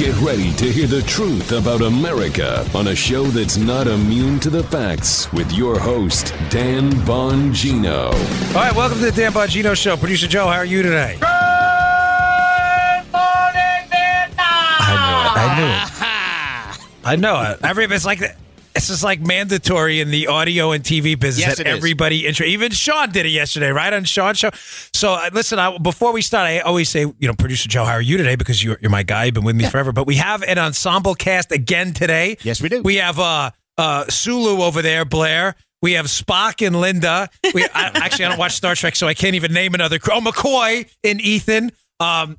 Get ready to hear the truth about America on a show that's not immune to the facts with your host, Dan Bongino. All right, welcome to the Dan Bongino Show. Producer Joe, how are you today? Good morning, Vietnam. I knew it. I knew it. I know it. Every it's like it's just like mandatory in the audio and TV business Yes, that everybody intro. Even Sean did it yesterday, right on Sean's show. So uh, listen, I, before we start, I always say, you know, producer Joe, how are you today? Because you're, you're my guy. You've been with me forever. But we have an ensemble cast again today. Yes, we do. We have uh, uh, Sulu over there, Blair. We have Spock and Linda. We I, actually I don't watch Star Trek, so I can't even name another. Oh, McCoy and Ethan. Um,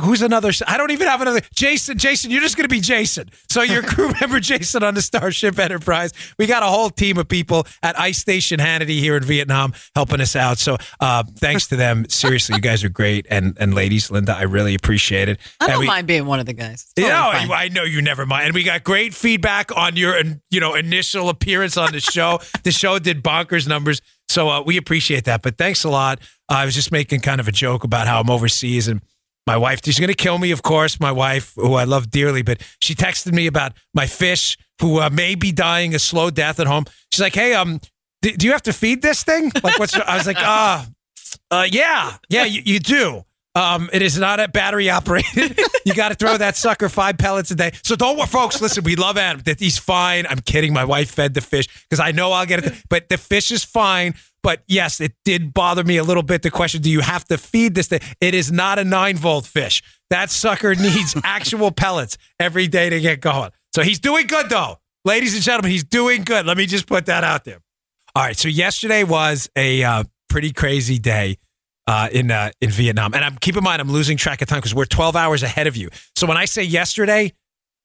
who's another? I don't even have another. Jason. Jason, you're just going to be Jason. So your crew member Jason on the Starship Enterprise. We got a whole team of people at Ice Station Hannity here in Vietnam helping us out. So uh, thanks to them. Seriously, you guys are great, and and ladies, Linda, I really appreciate it. I And don't we- mind being one of the guys. It's you totally know. I know you never mind. And we got great feedback on your, you know, initial appearance on the show. the show did bonkers numbers, so uh, we appreciate that. But thanks a lot. Uh, I was just making kind of a joke about how I'm overseas and my wife. She's going to kill me, of course. My wife, who I love dearly, but she texted me about my fish, who uh, may be dying a slow death at home. She's like, "Hey, um, d- do you have to feed this thing? Like, what's?" I was like, "Ah." Uh, yeah, yeah, you, you do. Um, it is not a battery operated. you got to throw that sucker five pellets a day. So don't worry, folks. Listen, we love Adam. That he's fine. I'm kidding. My wife fed the fish because I know I'll get it. But the fish is fine. But yes, it did bother me a little bit. The question: Do you have to feed this thing? It is not a nine volt fish. That sucker needs actual pellets every day to get going. So he's doing good, though, ladies and gentlemen. He's doing good. Let me just put that out there. All right. So yesterday was a uh, pretty crazy day uh, in uh, in Vietnam, and I'm keep in mind I'm losing track of time because we're 12 hours ahead of you. So when I say yesterday,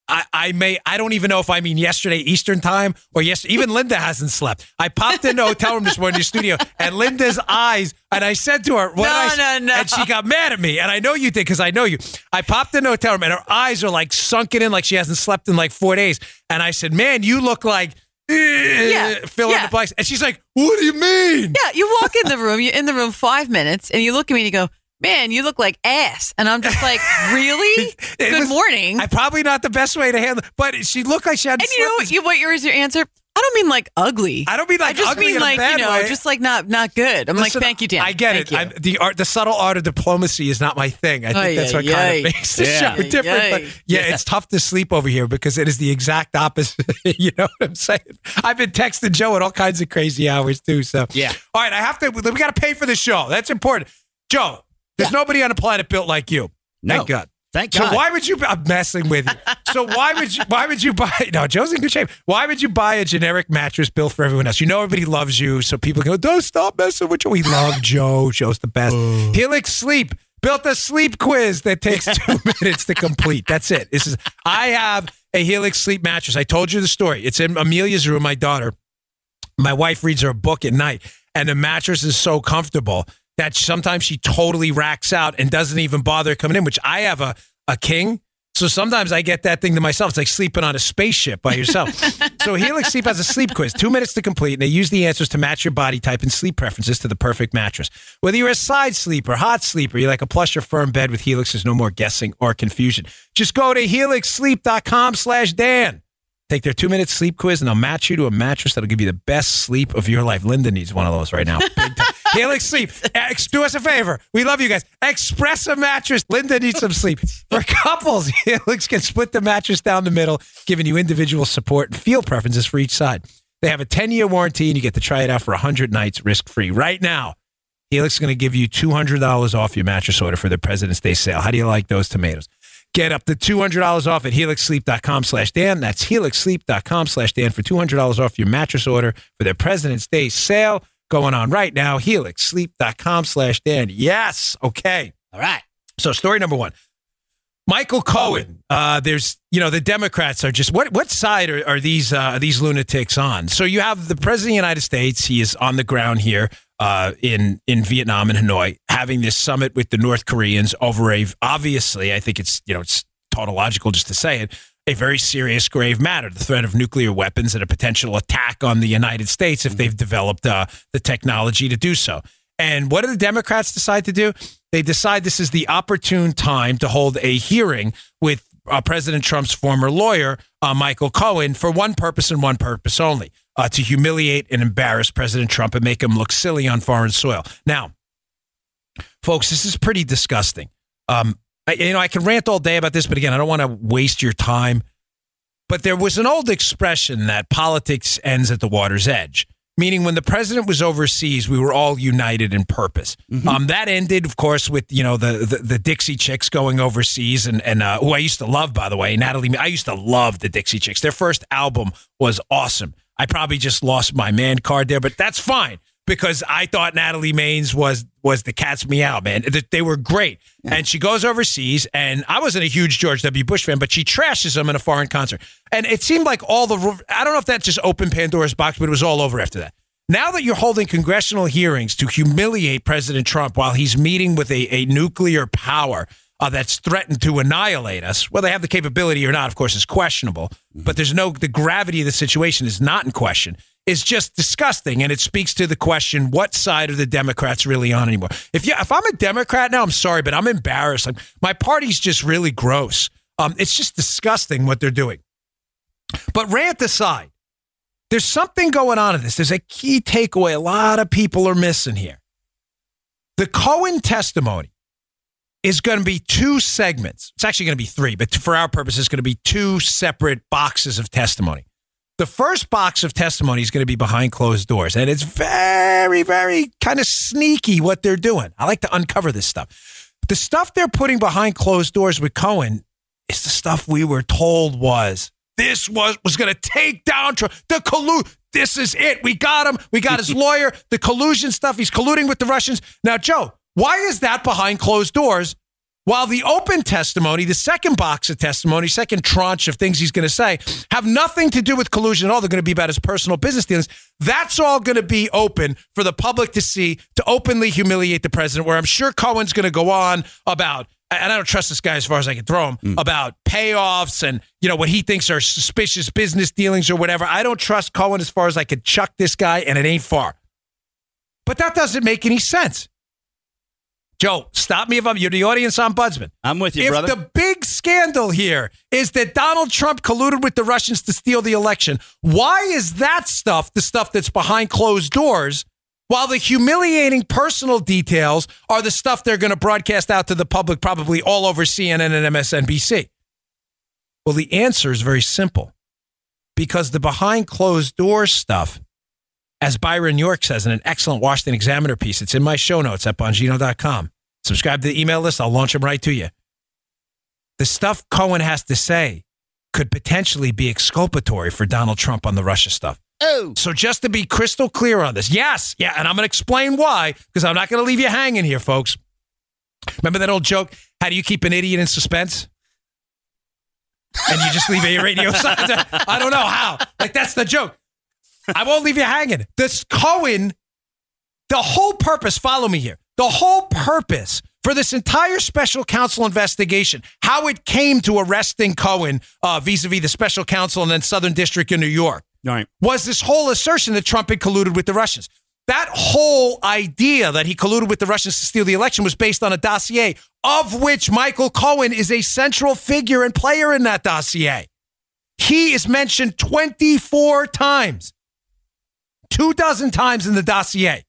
I, I may I don't even know if I mean yesterday Eastern time or yes. Even Linda hasn't slept. I popped into a hotel room this morning in the studio, and Linda's eyes, and I said to her, "What No, no, no. And she got mad at me, and I know you did because I know you. I popped into a hotel room, and her eyes are like sunken in, like she hasn't slept in like four days. And I said, "Man, you look like." Eh, yeah, fill in the blanks. And she's like, "What do you mean?" yeah, you walk in the room, you're in the room five minutes, and you look at me and you go, man, you look like ass. And I'm just like, really? Good was- morning. I probably not the best way to handle, but she looked like she had. and you know what, you, what your, is your answer? I don't mean like ugly. I don't mean like ugly. I just ugly mean in a like, you know, way. just like not not good. I'm Listen, like, thank you, Dan. I get Thank it. You. I'm, the art, the subtle art of diplomacy is not my thing. I think Ay, that's what ay, kind of makes the Yeah. show Ay, different. ay. But yeah, Yeah. it's tough to sleep over here because it is the exact opposite. you know what I'm saying? I've been texting Joe at all kinds of crazy hours too. So Yeah. All right, I have to. We got to pay for the show. That's important. Joe, there's nobody on the planet built like you. No. Thank God. Thank God. So why would you? I'm messing with you. So why would you? Why would you buy? No, Joe's in good shape. Why would you buy a generic mattress built for everyone else? You know everybody loves you, so people go, "Don't stop messing with you." We love Joe. Joe's the best. Helix Sleep built a sleep quiz that takes two minutes to complete. That's it. This is. I have a Helix Sleep mattress. I told you the story. It's in Amelia's room. My daughter my wife reads her a book at night and the mattress is so comfortable that sometimes she totally racks out and doesn't even bother coming in which i have a, a king. So sometimes i get that thing to myself. It's like sleeping on a spaceship by yourself. So helix sleep has a sleep quiz. Two minutes to complete and they use the answers to match your body type and sleep preferences to the perfect mattress. Whether you're a side sleeper hot sleeper you like a plush or firm bed with helix there's no more guessing or confusion. Just go to helixsleep.com slash dan Take their two minute sleep quiz and they'll match you to a mattress that'll give you the best sleep of your life. Linda needs one of those right now. Helix Sleep. Ex- do us a favor. We love you guys. Express a mattress. Linda needs some sleep. For couples, Helix can split the mattress down the middle, giving you individual support and feel preferences for each side. They have a 10 year warranty and you get to try it out for 100 nights risk free. Right now, Helix is going to give you $200 off your mattress order for their President's Day sale. How do you like those tomatoes? Get up to $200 off at helixsleep.com slash Dan. That's helixsleep.com slash Dan for $200 off your mattress order for their President's Day sale going on right now. helixsleep.com slash Dan. Yes. Okay. All right. So story number one. Michael Cohen. Uh, there's, you know, the Democrats are just what what side are, are these uh, are these lunatics on? So you have the president of the United States. He is on the ground here uh, in in Vietnam and Hanoi, having this summit with the North Koreans over a obviously, I think it's you know it's tautological just to say it, a very serious, grave matter: the threat of nuclear weapons and a potential attack on the United States if they've developed uh, the technology to do so. And what do the Democrats decide to do? They decide this is the opportune time to hold a hearing with uh, President Trump's former lawyer, uh, Michael Cohen, for one purpose and one purpose only uh, to humiliate and embarrass President Trump and make him look silly on foreign soil. Now, folks, this is pretty disgusting. Um, I, you know, I can rant all day about this, but again, I don't want to waste your time. But there was an old expression that politics ends at the water's edge meaning when the president was overseas, we were all united in purpose. Mm-hmm. Um, that ended, of course, with you know the the, the Dixie Chicks going overseas, and and uh, who I used to love, by the way, Natalie. I used to love the Dixie Chicks. Their first album was awesome. I probably just lost my man card there, but that's fine because I thought Natalie Maines was was the cat's meow man. They were great, yeah. and she goes overseas. And I wasn't a huge George W. Bush fan, but she trashes them in a foreign concert. And it seemed like all the I don't know if that just opened Pandora's box, but it was all over after that. Now that you're holding congressional hearings to humiliate President Trump while he's meeting with a, a nuclear power uh, that's threatened to annihilate us, whether they have the capability or not, of course, is questionable. Mm-hmm. But there's no the gravity of the situation is not in question is just disgusting, and it speaks to the question: what side are the Democrats really on anymore? If you, if I'm a Democrat now, I'm sorry, but I'm embarrassed. Like, my party's just really gross. Um, it's just disgusting what they're doing. But rant aside, there's something going on in this. There's a key takeaway a lot of people are missing here. The Cohen testimony is going to be two segments. It's actually going to be three, but for our purposes, it's going to be two separate boxes of testimony. The first box of testimony is going to be behind closed doors, and it's very, very kind of sneaky what they're doing. I like to uncover this stuff. The stuff they're putting behind closed doors with Cohen is the stuff we were told was this was was going to take down Trump. The collude. This is it. We got him. We got his lawyer. The collusion stuff. He's colluding with the Russians. Now, Joe, why is that behind closed doors? While the open testimony, the second box of testimony, second tranche of things he's going to say, have nothing to do with collusion at all. They're going to be about his personal business dealings. That's all going to be open for the public to see, to openly humiliate the president, where I'm sure Cohen's going to go on about and I don't trust this guy as far as I can throw him mm. about payoffs and you know what he thinks are suspicious business dealings or whatever. I don't trust Cohen as far as I could chuck this guy, and it ain't far. But that doesn't make any sense. Joe, stop me if I'm you're the audience ombudsman. I'm with you, if brother. If the big scandal here is that Donald Trump colluded with the Russians to steal the election, why is that stuff the stuff that's behind closed doors? While the humiliating personal details are the stuff they're going to broadcast out to the public, probably all over CNN and MSNBC. Well, the answer is very simple because the behind closed doors stuff as Byron York says in an excellent Washington Examiner piece. It's in my show notes at Bongino.com. Subscribe to the email list. I'll launch them right to you. The stuff Cohen has to say could potentially be exculpatory for Donald Trump on the Russia stuff. Oh. So just to be crystal clear on this, yes, yeah, and I'm going to explain why because I'm not going to leave you hanging here, folks. Remember that old joke? How do you keep an idiot in suspense? And you just leave a radio silent. I don't know how. Like that's the joke. I won't leave you hanging. This Cohen, the whole purpose, follow me here. The whole purpose for this entire special counsel investigation, how it came to arresting Cohen vis a vis the special counsel and then Southern District in New York, right. was this whole assertion that Trump had colluded with the Russians. That whole idea that he colluded with the Russians to steal the election was based on a dossier of which Michael Cohen is a central figure and player in that dossier. He is mentioned 24 times two dozen times in the dossier.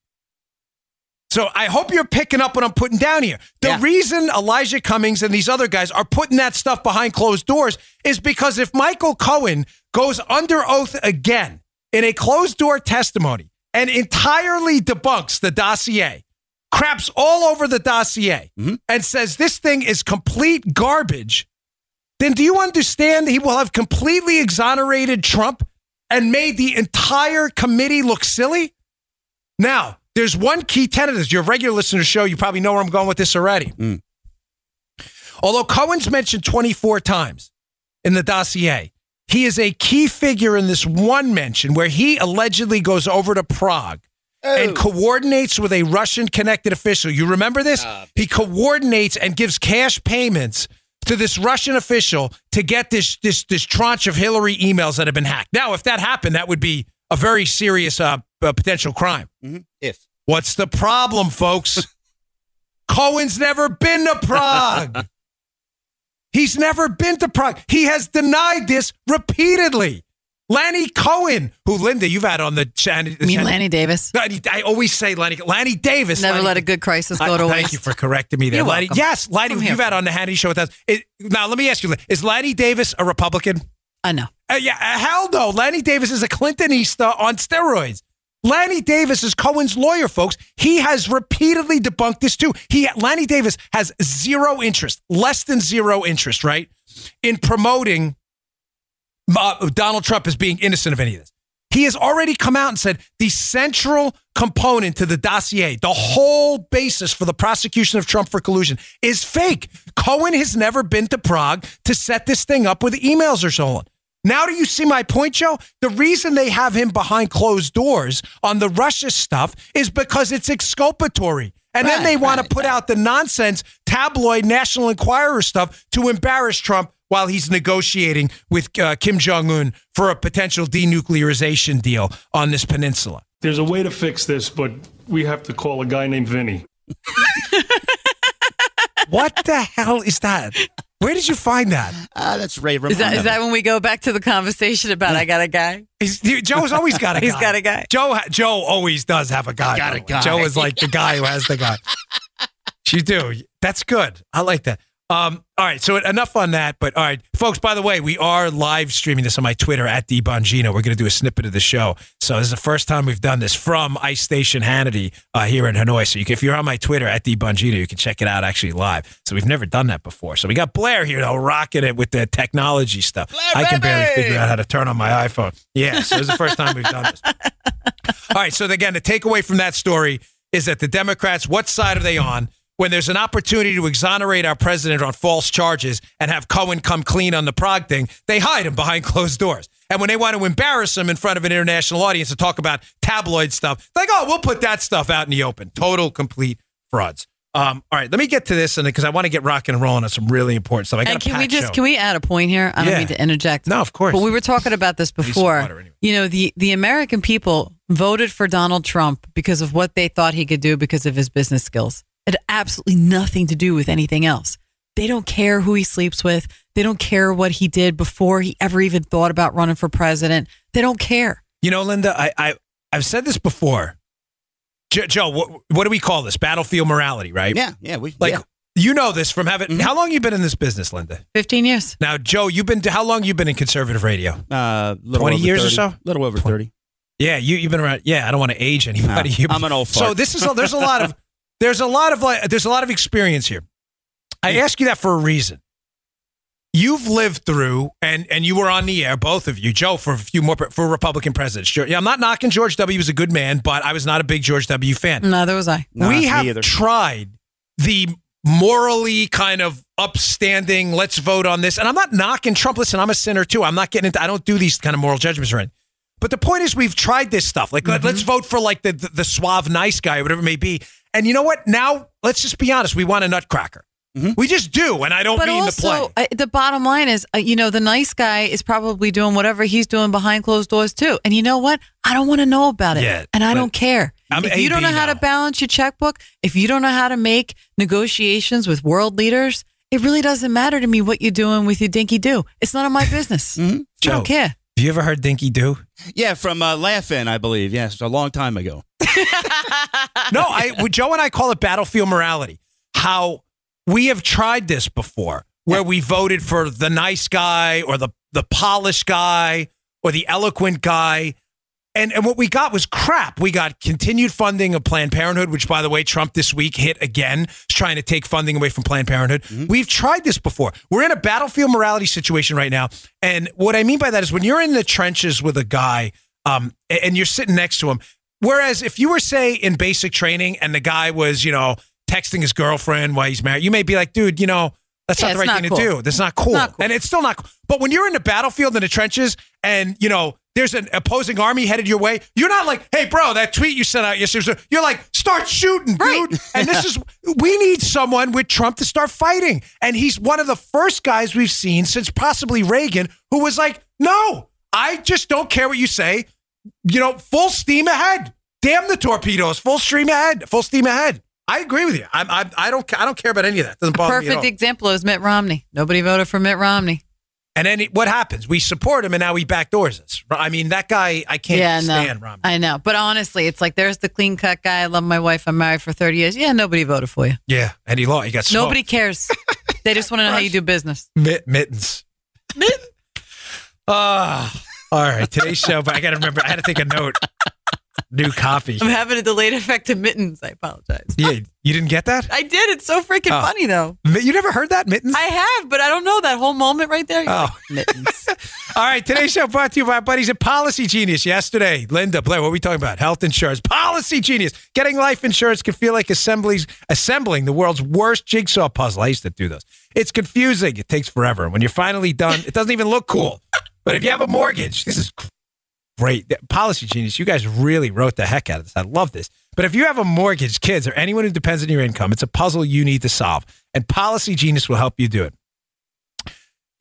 So I hope you're picking up what I'm putting down here. The yeah. reason Elijah Cummings and these other guys are putting that stuff behind closed doors is because if Michael Cohen goes under oath again in a closed door testimony and entirely debunks the dossier, craps all over the dossier, mm-hmm. and says this thing is complete garbage, then do you understand he will have completely exonerated Trump and made the entire committee look silly? Now, there's one key tenet. As your regular listener show, you probably know where I'm going with this already. Mm. Although Cohen's mentioned 24 times in the dossier, he is a key figure in this one mention where he allegedly goes over to Prague oh. and coordinates with a Russian connected official. You remember this? Uh, he coordinates and gives cash payments to this Russian official to get this this this tranche of Hillary emails that have been hacked. Now, if that happened, that would be a very serious uh, uh, potential crime. Mm-hmm. If what's the problem, folks? Cohen's never been to Prague. He's never been to Prague. He has denied this repeatedly. Lanny Cohen, who Linda, you've had on the channel. I mean, Lanny Davis. I always say Lanny. Lanny Davis. Never Lanny, let a good crisis go to I- waste. Thank you for correcting me there. You're Lanny, welcome. yes, Lanny, you've had on the Hannity show with us. It, now, let me ask you, is Lanny Davis a Republican? I know. Uh, yeah, uh, hell no. Lanny Davis is a Clintonista on steroids. Lanny Davis is Cohen's lawyer, folks. He has repeatedly debunked this too. He Lanny Davis has zero interest, less than zero interest, right, in promoting uh, Donald Trump as being innocent of any of this. He has already come out and said the central component to the dossier, the whole basis for the prosecution of Trump for collusion, is fake. Cohen has never been to Prague to set this thing up with emails or so on. Now, do you see my point, Joe? The reason they have him behind closed doors on the Russia stuff is because it's exculpatory. And then they want right, to put out the nonsense tabloid National Enquirer stuff to embarrass Trump while he's negotiating with uh, Kim Jong un for a potential denuclearization deal on this peninsula. There's a way to fix this, but we have to call a guy named Vinny. What the hell is that? Where did you find that? Ah, that's Ray Romano. Is that, is that when we go back to the conversation about I got a guy? He's, Joe's always got a guy. He's got a guy. Joe Joe always does have a guy. got a guy. Joe is like the guy who has the guy. You do. That's good. I like that. Um, all right, so enough on that. But all right, folks. By the way, we are live streaming this on my Twitter at dbongino. We're going to do a snippet of the show. So this is the first time we've done this from Ice Station Hannity uh, here in Hanoi. So you can, if you're on my Twitter at dbongino, you can check it out actually live. So we've never done that before. So we got Blair here though, rocking it with the technology stuff. Blair, I can barely baby! figure out how to turn on my iPhone. Yeah, so this is the first time we've done this. All right. So again, the takeaway from that story is that the Democrats, what side are they on? When there's an opportunity to exonerate our president on false charges and have Cohen come clean on the Prague thing, they hide him behind closed doors. And when they want to embarrass him in front of an international audience to talk about tabloid stuff, like, oh, we'll put that stuff out in the open. Total, complete frauds. Um, all right, let me get to this, and because I want to get rocking and rolling on some really important stuff. I got And can we just show. can we add a point here? I don't mean to interject. No, of course. But we were talking about this before. anyway. You know, the the American people voted for Donald Trump because of what they thought he could do because of his business skills. It had absolutely nothing to do with anything else. They don't care who he sleeps with. They don't care what he did before he ever even thought about running for president. They don't care. You know, Linda, I, I I've said this before. Jo- Joe, what, what do we call this? Battlefield morality, right? Yeah, yeah. We Like yeah. you know this from having. Mhm. How long you been in this business, Linda? Fifteen years. Now, Joe, you've been. How long you been in conservative radio? uh, little 20 over years or 30, so? little over thirty. Yeah, you you've been around. Yeah, I don't want to age anybody. No, You- I'm an old So this is a, there's a lot of there's a lot of like there's a lot of experience here. I ask you that for a reason. You've lived through, and and you were on the air, both of you, Joe, for a few more for Republican presidents. Sure, yeah, I'm not knocking George W. He was a good man, but I was not a big George W. fan. Neither was I. Nah, we have either. tried the morally kind of upstanding, let's vote on this. And I'm not knocking Trump. Listen, I'm a sinner too. I'm not getting into, I don't do these kind of moral judgments or anything. But the point is, we've tried this stuff. Like, let- let's mm-hmm. vote for like the, the, the suave, nice guy, or whatever it may be. And you know what? Now, let's just be honest. We want a nutcracker. We just do. And I don't But mean the play. also, uh, the bottom line is, uh, you know, the nice guy is probably doing whatever he's doing behind closed doors too. And you know what? I don't want to know about it, Yeah, and I don't care. I'm if you don't AB know how to balance your checkbook, if you don't know how to make negotiations with world leaders, it really doesn't matter to me what you're doing with your dinky do. It's none of my business. I Joe, don't care. Have you ever heard Dinky do? Yeah, from uh, Laugh-In, I believe. Yes, a long time ago. No, I Joe and I call it battlefield morality. How we have tried this before, where we voted for the nice guy or the the polished guy or the eloquent guy. And, and what we got was crap. We got continued funding of Planned Parenthood, which, by the way, Trump this week hit again, trying to take funding away from Planned Parenthood. We've tried this before. We're in a battlefield morality situation right now. And what I mean by that is when you're in the trenches with a guy um, and you're sitting next to him, whereas if you were, say, in basic training and the guy was, you know, texting his girlfriend while he's married, you may be like, dude, you know, that's Yeah, not the right not thing cool. to do. That's not cool. Not cool. And it's still not cool. But when you're in the battlefield in the trenches and, you know, there's an opposing army headed your way, you're not like, hey, bro, that tweet you sent out yesterday. You're like, start shooting, Right. dude. And this is, we need someone with Trump to start fighting. And he's one of the first guys we've seen since possibly Reagan who was like, no, I just don't care what you say. You know, full steam ahead. Damn the torpedoes. Full stream ahead. Full steam ahead. I agree with you. I'm, I, I don't, I don't care about any of that. Doesn't bother me at Perfect example is Mitt Romney. Nobody voted for Mitt Romney. And then it- what happens? We support him, and now he backdoors us. I mean, that guy, I can't yeah, stand no, Romney. I know. But honestly, it's like there's the clean cut guy. I love my wife. I'm married for 30 years. Yeah, nobody voted for you. yeah, and he lost. He got smoked. Nobody cares. they just want to know how you do business. Mitt, mittens. Ah, all right. Today's show, but I got to remember. I had to take a note. New coffee. I'm having a delayed effect of mittens. I apologize. Yeah, you didn't get that? I did. It's so freaking Oh. funny though. You never heard that, mittens? I have, but I don't know that whole moment right there. Oh. mittens. All right, today's show brought to you by our buddies at Policy Genius. Yesterday, Linda, Blair, what were we talking about? Health insurance. Policy Genius. Getting life insurance can feel like assemblies, assembling the world's worst jigsaw puzzle. I used to do those. It's confusing. It takes forever. When you're finally done, it doesn't even look cool. But if you have a mortgage, this is great. Policy Genius, you guys really wrote the heck out of this. I love this. But if you have a mortgage, kids, or anyone who depends on your income, it's a puzzle you need to solve. And Policy Genius will help you do it.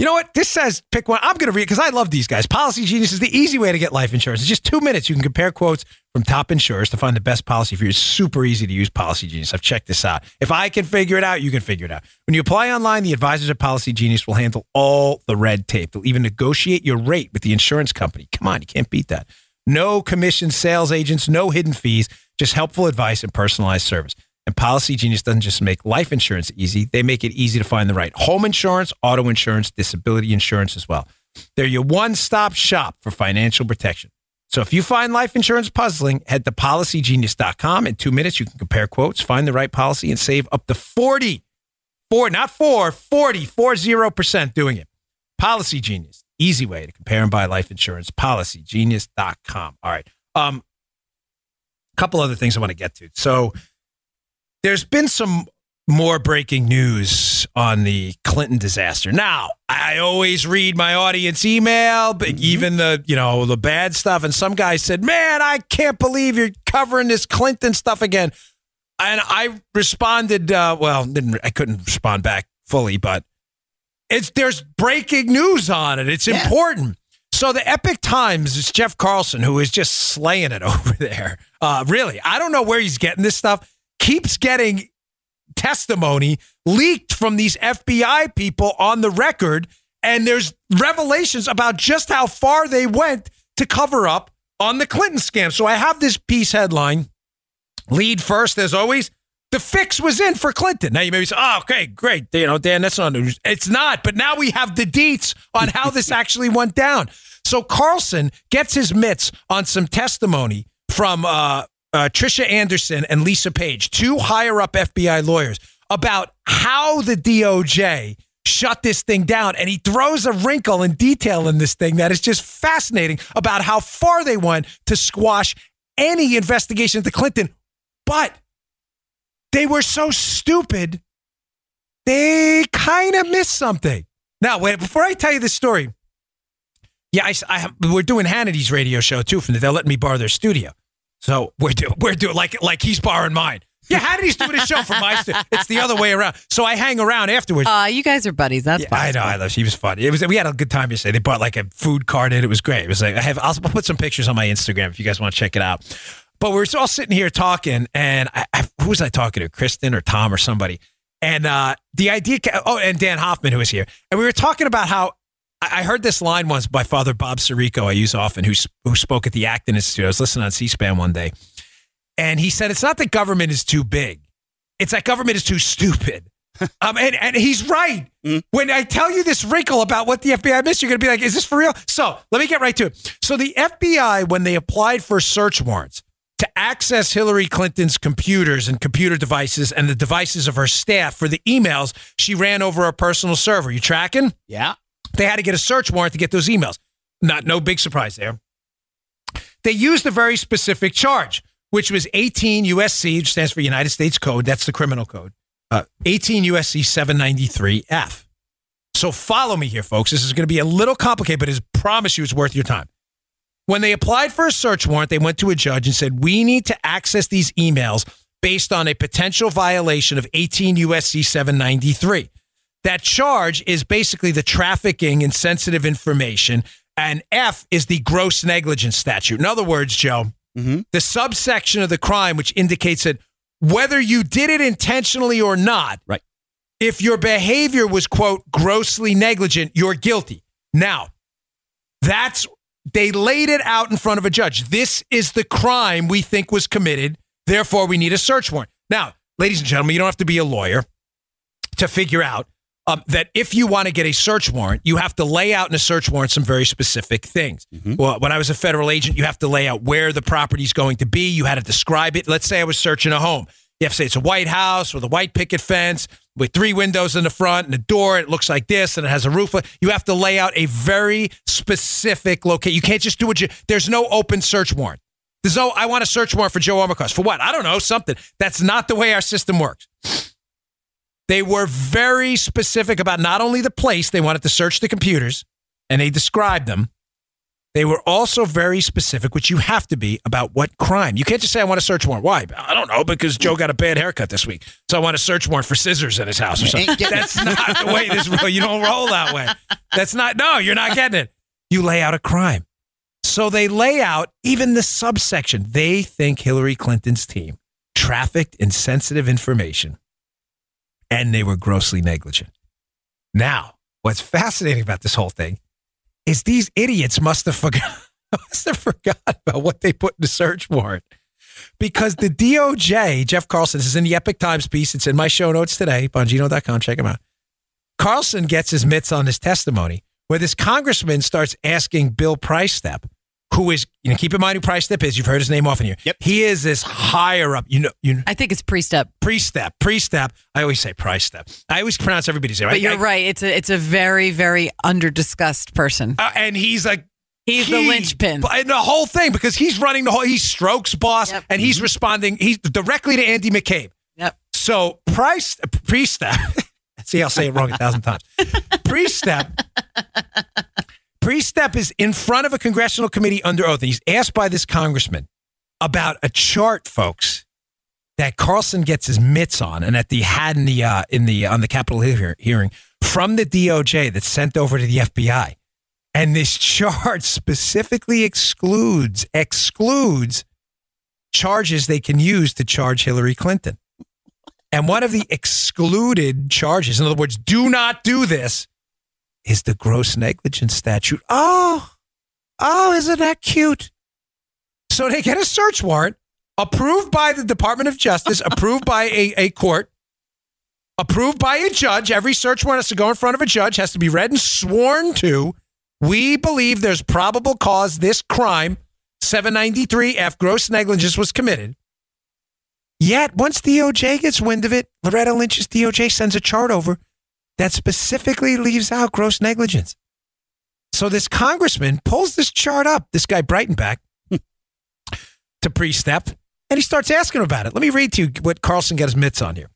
You know what? This says pick one. I'm going to read because I love these guys. Policy Genius is the easy way to get life insurance. It's just two minutes. You can compare quotes from top insurers to find the best policy for you. It's super easy to use Policy Genius. I've checked this out. If I can figure it out, you can figure it out. When you apply online, the advisors at Policy Genius will handle all the red tape. They'll even negotiate your rate with the insurance company. Come on, you can't beat that. No commission sales agents, no hidden fees, just helpful advice and personalized service. And Policy Genius doesn't just make life insurance easy, they make it easy to find the right home insurance, auto insurance, disability insurance as well. They're your one stop shop for financial protection. So if you find life insurance puzzling, head to policygenius.com. In two minutes, you can compare quotes, find the right policy, and save up to 40, four, not four, 40, 40% doing it. Policy Genius, easy way to compare and buy life insurance. Policygenius.com. All right. Um, couple other things I want to get to. So there's been some more breaking news on the Clinton disaster. Now, I always read my audience email, but even the, you know, the bad stuff. And some guy said, man, I can't believe you're covering this Clinton stuff again. And I responded, uh, well, didn't, I couldn't respond back fully, but it's there's breaking news on it. It's important. So the Epoch Times, it's Jeff Carlson who is just slaying it over there. Uh, really, I don't know where he's getting this stuff. Keeps getting testimony leaked from these FBI people on the record, and there's revelations about just how far they went to cover up on the Clinton scam. So I have this piece headline. Lead first, as always. The fix was in for Clinton. Now you may say, "Oh, okay, great." You know, Dan, that's not news. It's not, but now we have the deets on how this actually went down. So Carlson gets his mitts on some testimony from uh, uh, Trisha Anderson and Lisa Page, two higher up FBI lawyers, about how the DOJ shut this thing down. And he throws a wrinkle in detail in this thing that is just fascinating about how far they went to squash any investigation into Clinton. But they were so stupid, they kind of missed something. Now, wait, before I tell you this story, yeah, I, I, we're doing Hannity's radio show too. From the, they're letting me borrow their studio, so we're doing we're doing like like he's borrowing mine. Yeah, Hannity's doing a show from my studio. It's the other way around. So I hang around afterwards. Uh, you guys are buddies. That's Yeah, I know. I love. She was funny. It was. We had a good time yesterday. They brought like a food cart in. It was great. It was like I have. I'll put some pictures on my Instagram if you guys want to check it out. But we're all sitting here talking, and I, I, who was I talking to? Kristen or Tom or somebody? And uh, the idea. Oh, and Dan Hoffman who was here, and we were talking about how. I heard this line once by Father Bob Sirico, I use often, who, who spoke at the Acton Institute. I was listening on C SPAN one day, and he said, It's not that government is too big, it's that government is too stupid. um, and, and he's right. When I tell you this wrinkle about what the FBI missed, you're going to be like, Is this for real? So let me get right to it. So the FBI, when they applied for search warrants, to access Hillary Clinton's computers and computer devices and the devices of her staff for the emails she ran over a personal server. You tracking? Yeah. They had to get a search warrant to get those emails. Not no big surprise there. They used a very specific charge, which was 18 USC, which stands for United States Code. That's the criminal code. Uh, 18 USC 793F. So follow me here, folks. This is going to be a little complicated, but I promise you it's worth your time. When they applied for a search warrant, they went to a judge and said, We need to access these emails based on a potential violation of 18 USC 793. That charge is basically the trafficking in sensitive information, and F is the gross negligence statute. In other words, Joe, mm-hmm. the subsection of the crime which indicates that whether you did it intentionally or not, Right. if your behavior was, quote, grossly negligent, you're guilty. Now, that's, they laid it out in front of a judge. This is the crime we think was committed. Therefore, we need a search warrant. Now, ladies and gentlemen, you don't have to be a lawyer to figure out um, that if you want to get a search warrant, you have to lay out in a search warrant some very specific things. Well, when I was a federal agent, you have to lay out where the property is going to be. You had to describe it. Let's say I was searching a home. You have to say it's a white house with a white picket fence with three windows in the front and a door. It looks like this and it has a roof. You have to lay out a very specific location. You can't just do what you. There's no open search warrant. There's no. I want a search warrant for Joe Armacost for what? I don't know. Something. That's not the way our system works. They were very specific about not only the place, they wanted to search the computers and they described them. They were also very specific, which you have to be, about what crime. You can't just say, I want a search warrant. Why? I don't know, because Joe got a bad haircut this week. So I want a search warrant for scissors in his house or something. That's not the way this roll. You don't roll that way. That's not, no, you're not getting it. You lay out a crime. So they lay out even the subsection. They think Hillary Clinton's team trafficked in sensitive information and they were grossly negligent. Now, what's fascinating about this whole thing is these idiots must have forgot must have forgot about what they put in the search warrant. Because the DOJ, Jeff Carlson, this is in the Epoch Times piece. It's in my show notes today, bongino.com. Check him out. Carlson gets his mitts on his testimony where this congressman starts asking Bill Price Step, who is, you know, keep in mind who Price Step is. You've heard his name often here. Yep. He is this higher up, you know, you know, I think it's pre-step. pre-step, pre-step. I always say price step. I always pronounce everybody's name. But I- you're I- right. It's a it's a very very under-discussed person. Uh, and he's like, He's the linchpin. in the whole thing because he's running the whole. He's Strzok's boss, Yep. and he's responding. He's directly to Andy McCabe. Yep. So price pre-step. See, I'll say it wrong a thousand times. Pre-step. Priestap is in front of a congressional committee under oath, and he's asked by this congressman about a chart, folks, that Carlson gets his mitts on, and that he had in the uh, in the on the Capitol Hill hear- hearing from the DOJ that's sent over to the FBI. And this chart specifically excludes excludes charges they can use to charge Hillary Clinton. And one of the excluded charges, in other words, do not do this, is the gross negligence statute. Oh, oh, isn't that cute? So they get a search warrant approved by the Department of Justice, approved by a, a court, approved by a judge. Every search warrant has to go in front of a judge, has to be read and sworn to. We believe there's probable cause this crime, 793F, gross negligence, was committed. Yet, once DOJ gets wind of it, Loretta Lynch's DOJ sends a chart over that specifically leaves out gross negligence. So this congressman pulls this chart up, this guy Breitenbach, to Priestap, and he starts asking about it. Let me read to you what Carlson got his mitts on here.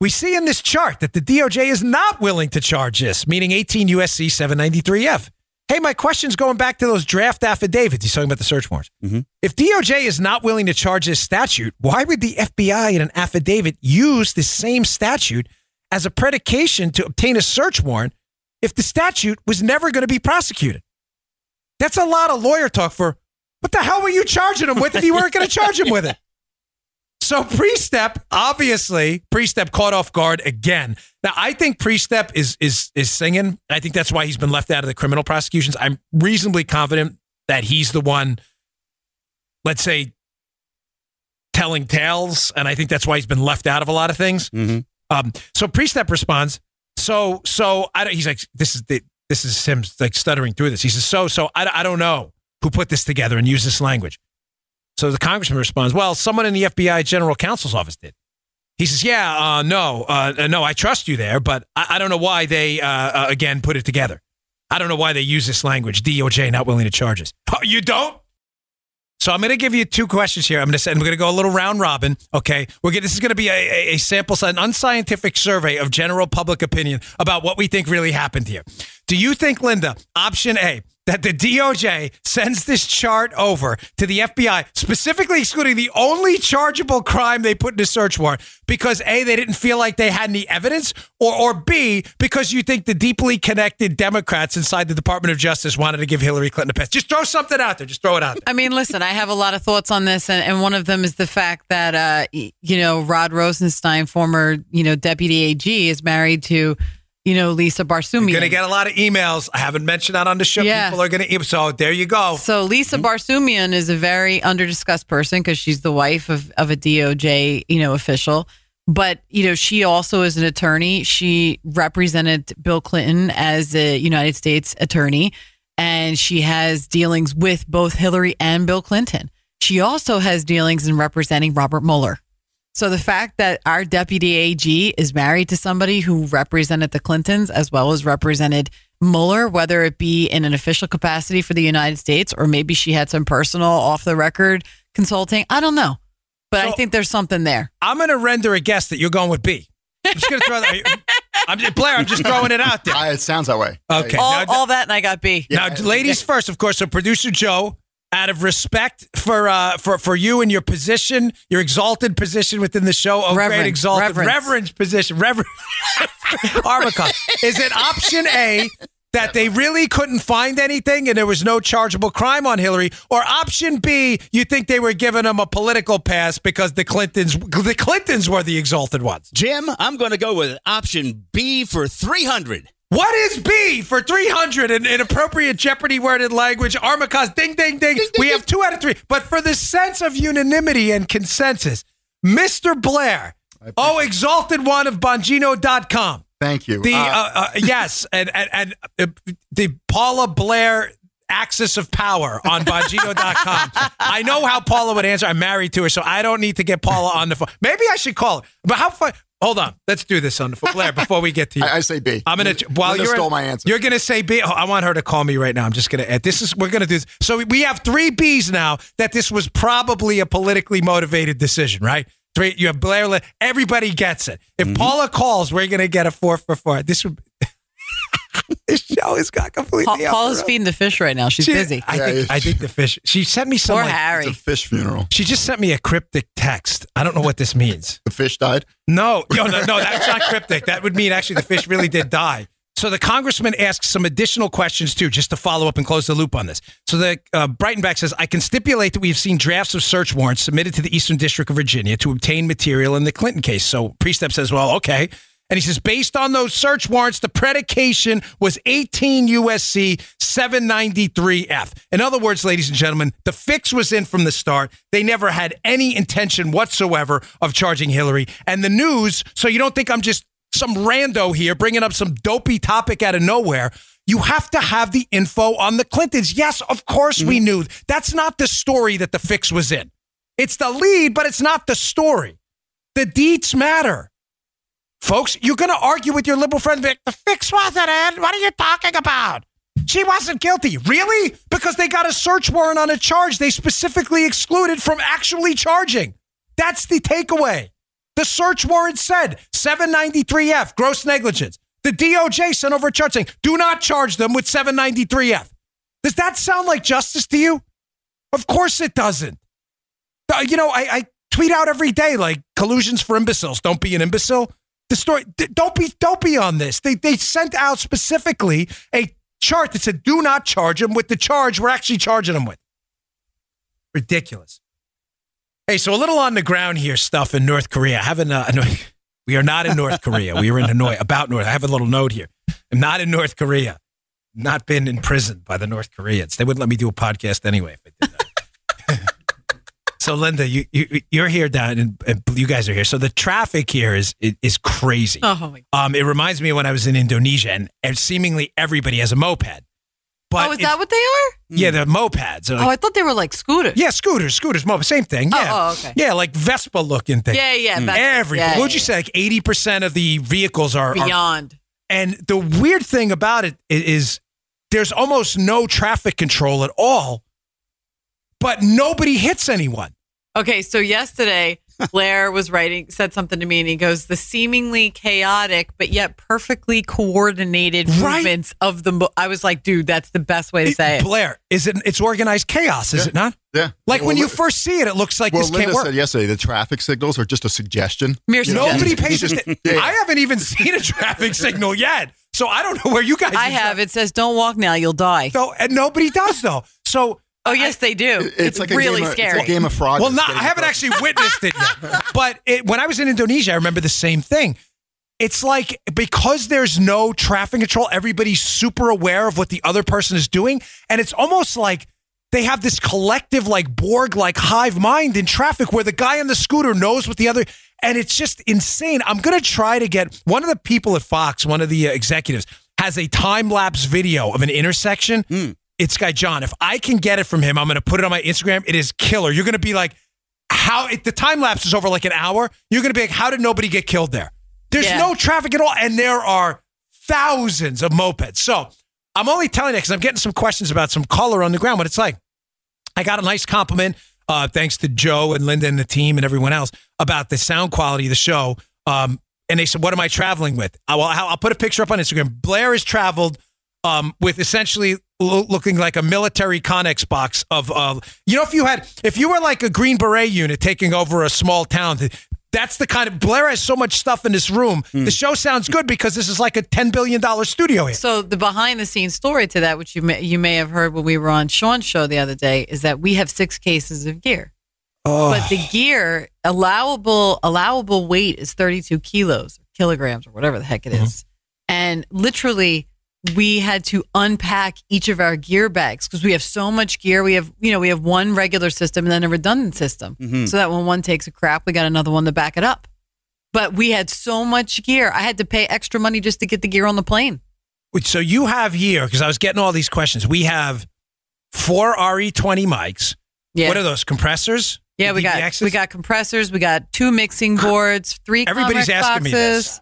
We see in this chart that the DOJ is not willing to charge this, meaning 18 USC 793F. Hey, my question's going back to those draft affidavits. He's talking about the search warrants. Mm-hmm. If DOJ is not willing to charge this statute, why would the FBI in an affidavit use the same statute as a predication to obtain a search warrant if the statute was never going to be prosecuted? That's a lot of lawyer talk for what the hell were you charging him with if you weren't going to charge him with it? So Priestap, obviously, Priestap caught off guard again. Now, I think Priestap is is is singing. I think that's why he's been left out of the criminal prosecutions. I'm reasonably confident that he's the one, let's say, telling tales, and I think that's why he's been left out of a lot of things. Mhm. Um, so Priestap responds. So so I don't, he's like this is the this is him like stuttering through this. He says so so I, I don't know who put this together and used this language. So the congressman responds, "Well, someone in the FBI general counsel's office did." He says, "Yeah, uh, no, uh, no, I trust you there, but I, I don't know why they uh, uh, again put it together. I don't know why they use this language. DOJ not willing to charge us. Oh, you don't? So I'm going to give you two questions here. I'm going to say, we're going to go a little round robin. Okay, we're going. This is going to be a, a, a sample, an unscientific survey of general public opinion about what we think really happened here. Do you think, Linda, option A, that the DOJ sends this chart over to the FBI, specifically excluding the only chargeable crime they put in a search warrant because A, they didn't feel like they had any evidence, or, or B, because you think the deeply connected Democrats inside the Department of Justice wanted to give Hillary Clinton a pass. Just throw something out there. Just throw it out there. I mean, listen, I have a lot of thoughts on this, and, and one of them is the fact that, uh, you know, Rod Rosenstein, former, you know, deputy AG, is married to, you know, Lisa Barsoomian. You're going to get a lot of emails. I haven't mentioned that on the show. Yeah. People are going to, so there you go. So Lisa Mm-hmm. Barsoomian is a very underdiscussed person because she's the wife of, of a DOJ, you know, official. But you know, she also is an attorney. She represented Bill Clinton as a United States attorney, and she has dealings with both Hillary and Bill Clinton. She also has dealings in representing Robert Mueller. So the fact that our deputy AG is married to somebody who represented the Clintons as well as represented Mueller, whether it be in an official capacity for the United States or maybe she had some personal off the record consulting, I don't know. But I think there's something there. I'm going to render a guess that you're going with B. I'm just going to throw that. I'm just, Blair, I'm just throwing it out there. I, it sounds that way. Okay. All, now- all that and I got B. Now, ladies first, of course. So, producer Joe, out of respect for uh, for for you and your position, your exalted position within the show, oh, Reverend. great exalted Reverence. reverend position, reverend Armicon. Is it option A? That they really couldn't find anything and there was no chargeable crime on Hillary, or option B, you think they were giving him a political pass because the Clintons, the Clintons were the exalted ones. Jim, I'm going to go with option B for 300. What is B for 300 in, in appropriate Jeopardy worded language? Armacost, ding, ding, ding. we have two out of three. But for the sense of unanimity and consensus, Mr. Blair, oh, exalted one of Bongino.com. Thank you. The, Uh, uh, uh, yes, and, and, and uh, the Paula Blair axis of power on Bongino.com. I know how Paula would answer. I'm married to her, so I don't need to get Paula on the phone. Maybe I should call her. But how fun? Hold on. Let's do this on the phone. Blair, before we get to you. I, I say B. I'm gonna while Linda you're stole my answer. You're gonna say B. Oh, I want her to call me right now. I'm just gonna add. This is we're gonna do. This. So we have three B's now. That this was probably a politically motivated decision, right? Three. You have Blair. Everybody gets it. If Mm-hmm. Paula calls, we're gonna get a four for four. This would. this show has got completely. Pa- off Paula's rails. feeding the fish right now. She's She- busy. I Yeah, think. I think the fish. She sent me some. Poor like- Harry. It's a fish funeral. she just sent me a cryptic text. I don't know what this means. The fish died. No, no, no, no, that's not cryptic. That would mean actually the fish really did die. So the congressman asks some additional questions too, just to follow up and close the loop on this. So the uh, Breitenbach says, "I can stipulate that we have seen drafts of search warrants submitted to the Eastern District of Virginia to obtain material in the Clinton case." So Priestap says, "Well, okay." And he says, based on those search warrants, the predication was 18 USC 793F. In other words, ladies and gentlemen, the fix was in from the start. They never had any intention whatsoever of charging Hillary. And the news, so you don't think I'm just some rando here bringing up some dopey topic out of nowhere. You have to have the info on the Clintons. Yes, of course we mm-hmm. knew. That's not the story that the fix was in. It's the lead, but it's not the story. The deeds matter. Folks, you're going to argue with your liberal friend. Vic. The fix wasn't in. What are you talking about? She wasn't guilty. Really? Because they got a search warrant on a charge they specifically excluded from actually charging. That's the takeaway. The search warrant said 793F, gross negligence. The DOJ sent over a charge saying, do not charge them with 793F. Does that sound like justice to you? Of course it doesn't. Uh, You know, I, I tweet out every day like collusions for imbeciles. Don't be an imbecile. The story. Don't be. Don't be on this. They they sent out specifically a chart that said do not charge them with the charge we're actually charging them with. Ridiculous. Hey, so a little on the ground here stuff in North Korea. I have an, uh, we are not in North Korea. We are in Hanoi. About North. I have a little note here. I'm not in North Korea. Not been imprisoned by the North Koreans. They wouldn't let me do a podcast anyway if I did. So Linda, you, you you're here down, and, and you guys are here. So the traffic here is is, is crazy. Oh, my Um, it reminds me of when I was in Indonesia, and, and seemingly everybody has a moped. But oh, is that what they are? yeah, the mopeds. are Oh, I thought they were like scooters. yeah, scooters, scooters, moped, same thing. Oh, Yeah, oh, okay. yeah, like Vespa looking thing. Yeah, yeah. that's- Every yeah, what would you yeah, say? Like eighty percent of the vehicles are, are Beyond. and the weird thing about it is there's almost no traffic control at all, but nobody hits anyone. Okay, so yesterday Blair was writing, said something to me, and he goes, "The seemingly chaotic but yet perfectly coordinated Right. movements of the." Mo-. I was like, "Dude, that's the best way to say it." Blair, is it? It's organized chaos, is Yeah. it not? Yeah. Like Well, when you Lin- first see it, it looks like well, this Linda can't work. said yesterday the traffic signals are just a suggestion. Mere Nobody pays attention. Yeah. I haven't even seen a traffic signal yet, so I don't know where you guys. I are have. It says, "Don't walk now, you'll die." So, and nobody does though. So Oh yes, they do. It- It's, like a really game of, scary. It's a game of fraud. Well, not. I haven't across- actually witnessed it yet. But it, when I was in Indonesia, I remember the same thing. It's like because there's no traffic control, everybody's super aware of what the other person is doing, and it's almost like they have this collective, like Borg, like hive mind in traffic, where the guy on the scooter knows what the other, and it's just insane. I'm gonna try to get one of the people at Fox, one of the uh, executives, has a time lapse video of an intersection. It's guy John. If I can get it from him, I'm going to put it on my Instagram. It is killer. You're going to be like, how? It, the time lapse is over like an hour. You're going to be like, how did nobody get killed there? There's Yeah. no traffic at all, and there are thousands of mopeds. So I'm only telling you because I'm getting some questions about some color on the ground. What it's like. I got a nice compliment, uh, thanks to Joe and Linda and the team and everyone else about the sound quality of the show. Um, and they said, "What am I traveling with?" Uh, well, I'll, I'll put a picture up on Instagram. Blair has traveled um, with essentially lo- looking like a military Connex box of, of, you know, if you had, if you were like a Green Beret unit taking over a small town, that's the kind of Blair has so much stuff in this room. The show sounds good because this is like a ten billion dollar studio here. So the behind the scenes story to that, which you may, you may have heard when we were on Sean's show the other day, is that we have six cases of gear. But the gear allowable allowable weight is 32 kilos, kilograms, or whatever the heck it is. And literally, we had to unpack each of our gear bags because we have so much gear. We have, you know, we have one regular system and then a redundant system, mm-hmm. so that when one takes a crap, we got another one to back it up. But we had so much gear, I had to pay extra money just to get the gear on the plane. So you have here because I was getting all these questions. We have four RE20 mics. Yeah. What are those compressors? Yeah, we got we got compressors, we got two mixing boards, three. Everybody's asking me this.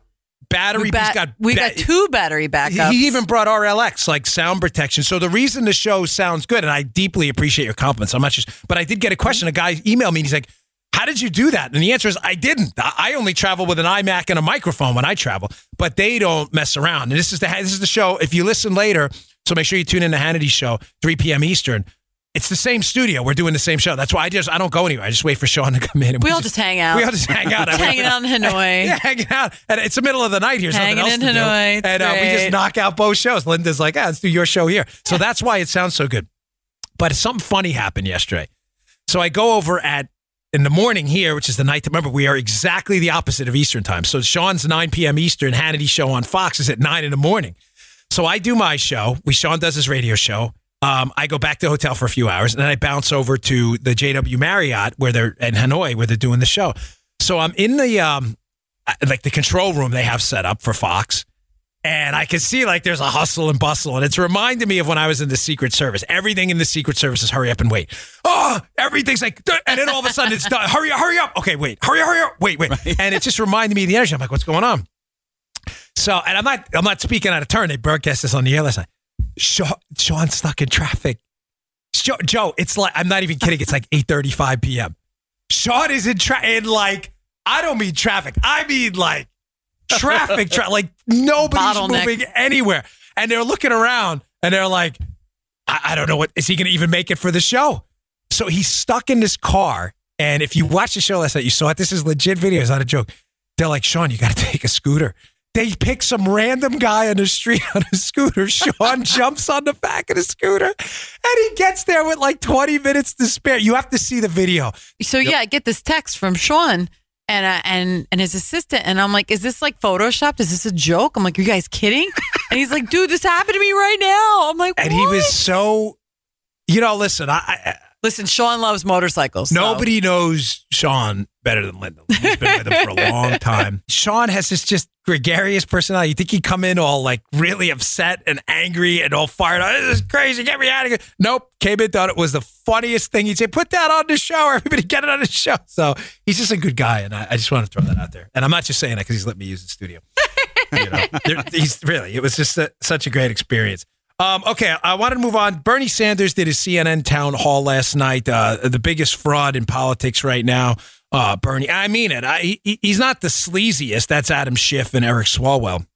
Battery. We, ba- he's got we ba- got two battery backups. He even brought RLX like sound protection. So the reason the show sounds good, and I deeply appreciate your compliments. I'm not just, but I did get a question. A guy emailed me and he's like, "How did you do that?" And the answer is, I didn't. I only travel with an iMac and a microphone when I travel, but they don't mess around. And this is the this is the show. If you listen later, so make sure you tune in to Hannity's show, 3 p.m. Eastern. It's the same studio. We're doing the same show. That's why I just I don't go anywhere. I just wait for Sean to come in. And we all just hang out. we all just hang out. Just hanging out in Hanoi. Yeah, hanging out. And it's the middle of the night here. Hanging something else in. Hanoi. And uh, we just knock out both shows. Linda's like, ah, let's do your show here. So that's why it sounds so good. But something funny happened yesterday. So I go over at in the morning here, which is the night. Remember, we are exactly the opposite of Eastern time. So Sean's 9 p.m. Eastern. Hannity show on Fox is at 9 in the morning. So I do my show. We Sean does his radio show. Um, I go back to the hotel for a few hours, and then I bounce over to the JW Marriott where they're in Hanoi where they're doing the show. So I'm in the um, like the control room they have set up for Fox, and I can see like there's a hustle and bustle, and it's reminding me of when I was in the Secret Service. Everything in the Secret Service is hurry up and wait. Oh, everything's like, and then all of a sudden it's done. Hurry up, hurry up. Okay, wait, hurry up, hurry up. Wait, wait, and it just reminded me of the energy. I'm like, what's going on? So, and I'm not, I'm not speaking out of turn. They broadcast this on the air last night. Sean, Sean's stuck in traffic. Joe, Joe, it's like I'm not even kidding. It's like 8:35 p.m. Sean is in traffic, in like I don't mean traffic. I mean like traffic. Tra- like nobody's Bottleneck. moving anywhere, and they're looking around and they're like, I, I don't know what is he going to even make it for the show. So he's stuck in this car. And if you watched the show last night, you saw it. This is legit video. It's not a joke. They're like, Sean, you got to take a scooter. They pick some random guy on the street on a scooter. Sean jumps on the back of the scooter and he gets there with like 20 minutes to spare. You have to see the video. So yeah, I get this text from Sean and uh, and and his assistant, and I'm like, "Is this like photoshopped? Is this a joke?" I'm like, "You guys kidding?" And he's like, "Dude, this happened to me right now." I'm like, And he was so, you know, listen, I, I Listen, Sean loves motorcycles. so- Nobody knows Sean better than Linda. He's been with him for a long time. Sean has this just gregarious personality. You think he'd come in all like really upset and angry and all fired up. This is crazy. Get me out of here. Nope. Came in, thought it was the funniest thing. He'd say, put that on the show. Everybody get it on the show. So he's just a good guy. And I, I just want to throw that out there. And I'm not just saying that because he's let me use the studio. you know, There- he's really, it was just a, such a great experience. Um, okay, I wanted to move on. Bernie Sanders did his CNN town hall last night. Uh, the biggest fraud in politics right now. uh, Bernie. I mean it. I, he, he's not the sleaziest. That's Adam Schiff and Eric Swalwell.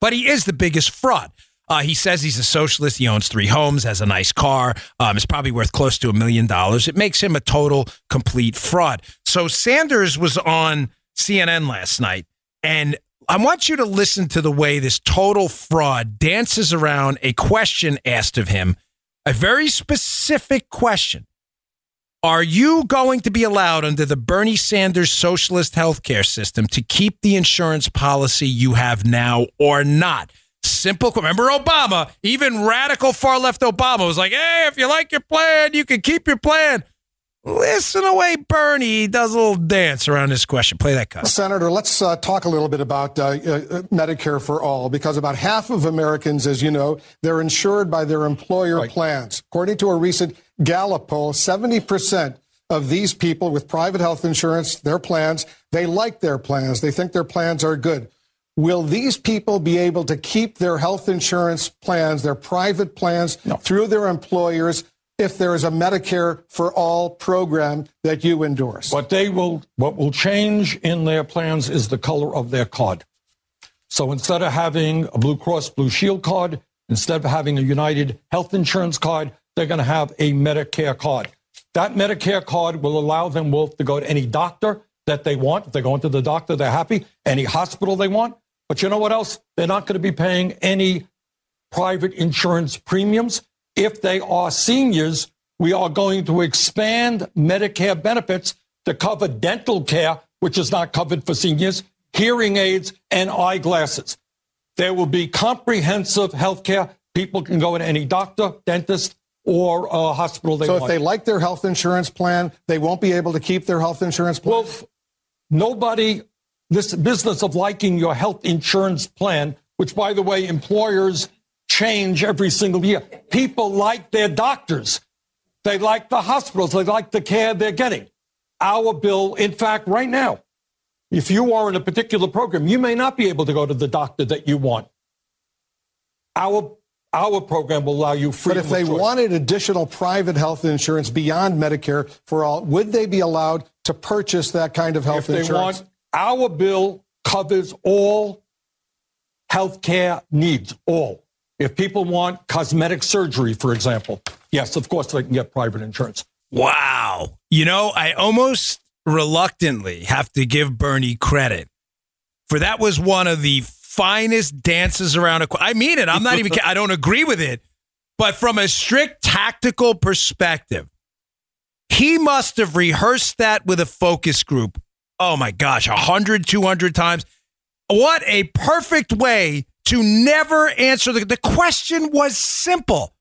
But he is the biggest fraud. Uh, he says he's a socialist. He owns three homes, has a nice car. Um, it's probably worth close to a million dollars. It makes him a total, complete fraud. So Sanders was on CNN last night, and I want you to listen to the way this total fraud dances around a question asked of him, a very specific question. Are you going to be allowed under the Bernie Sanders socialist healthcare system to keep the insurance policy you have now or not? Simple. Remember Obama, even radical far left Obama was like, hey, if you like your plan, you can keep your plan. Listen away, Bernie. He does a little dance around this question. Play that cut. Senator, let's uh, talk a little bit about uh, uh, Medicare for all, because about half of Americans, as you know, they're insured by their employer right. plans. According to a recent Gallup poll, 70% of these people with private health insurance, their plans, they like their plans. They think their plans are good. Will these people be able to keep their health insurance plans, their private plans, no. through their employers if there is a Medicare for all program that you endorse? What they will, what will change in their plans is the color of their card. So instead of having a Blue Cross Blue Shield card, instead of having a United Health Insurance card, they're going to have a Medicare card. That Medicare card will allow them both to go to any doctor that they want. If they're going to the doctor, they're happy. Any hospital they want. But you know what else? They're not going to be paying any private insurance premiums. If they are seniors, we are going to expand Medicare benefits to cover dental care, which is not covered for seniors, hearing aids, and eyeglasses. There will be comprehensive health care. People can go to any doctor, dentist, or a hospital they so want. if they like their health insurance plan, they won't be able to keep their health insurance plan? Well, nobody this business of liking your health insurance plan, which, by the way, employers change every single year. People like their doctors. They like the hospitals. They like the care they're getting. Our bill, in fact, right now, if you are in a particular program, you may not be able to go to the doctor that you want. Our our program will allow you free. But if they choice. wanted additional private health insurance beyond Medicare for all, would they be allowed to purchase that kind of health if insurance? Want, our bill covers all health care needs, all. If people want cosmetic surgery, for example, yes, of course they can get private insurance. Wow. You know, I almost reluctantly have to give Bernie credit for that was one of the finest dances around a I mean it. I'm not even I don't agree with it. But from a strict tactical perspective, he must have rehearsed that with a focus group oh my gosh, 100, 200 times. What a perfect way to never answer the, the question was simple.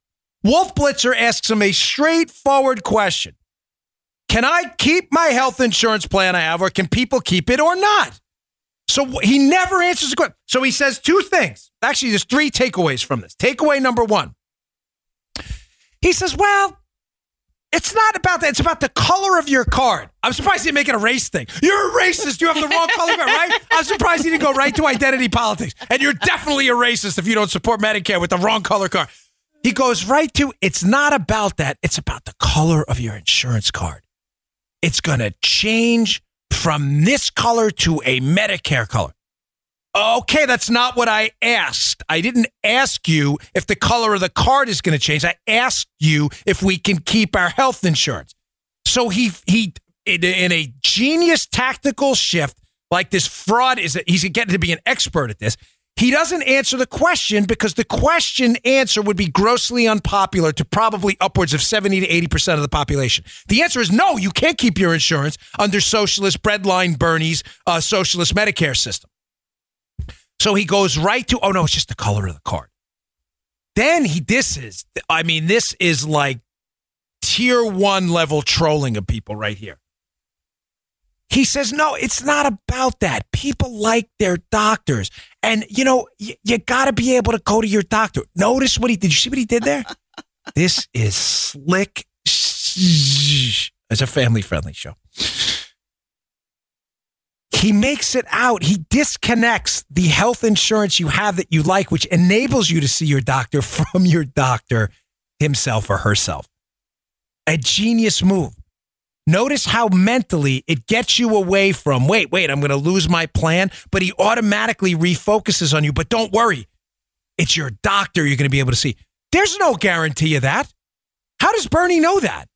Wolf Blitzer asks him a straightforward question. Can I keep my health insurance plan I have, or can people keep it or not? So he never answers the question. So he says two things. Actually, there's three takeaways from this. Takeaway number one he says, Well, it's not about that. It's about the color of your card. I'm surprised he didn't make it a race thing. You're a racist. You have the wrong color card, right? I'm surprised he didn't go right to identity politics. And you're definitely a racist if you don't support Medicare with the wrong color card. He goes right to it's not about that. It's about the color of your insurance card. It's going to change from this color to a Medicare color. Okay, that's not what I asked. I didn't ask you if the color of the card is going to change. I asked you if we can keep our health insurance. So he he in a genius tactical shift like this fraud is he's getting to be an expert at this. He doesn't answer the question because the question answer would be grossly unpopular to probably upwards of 70 to 80% of the population. The answer is no, you can't keep your insurance under socialist breadline Bernie's uh, socialist Medicare system. So he goes right to, oh no, it's just the color of the card. Then he disses. I mean, this is like tier one level trolling of people right here. He says, no, it's not about that. People like their doctors. And, you know, y- you got to be able to go to your doctor. Notice what he did. You see what he did there? this is slick. It's a family friendly show he makes it out. He disconnects the health insurance you have that you like, which enables you to see your doctor from your doctor himself or herself. A genius move. Notice how mentally it gets you away from, wait, wait, I'm going to lose my plan. But he automatically refocuses on you. But don't worry, it's your doctor you're going to be able to see. There's no guarantee of that. How does Bernie know that?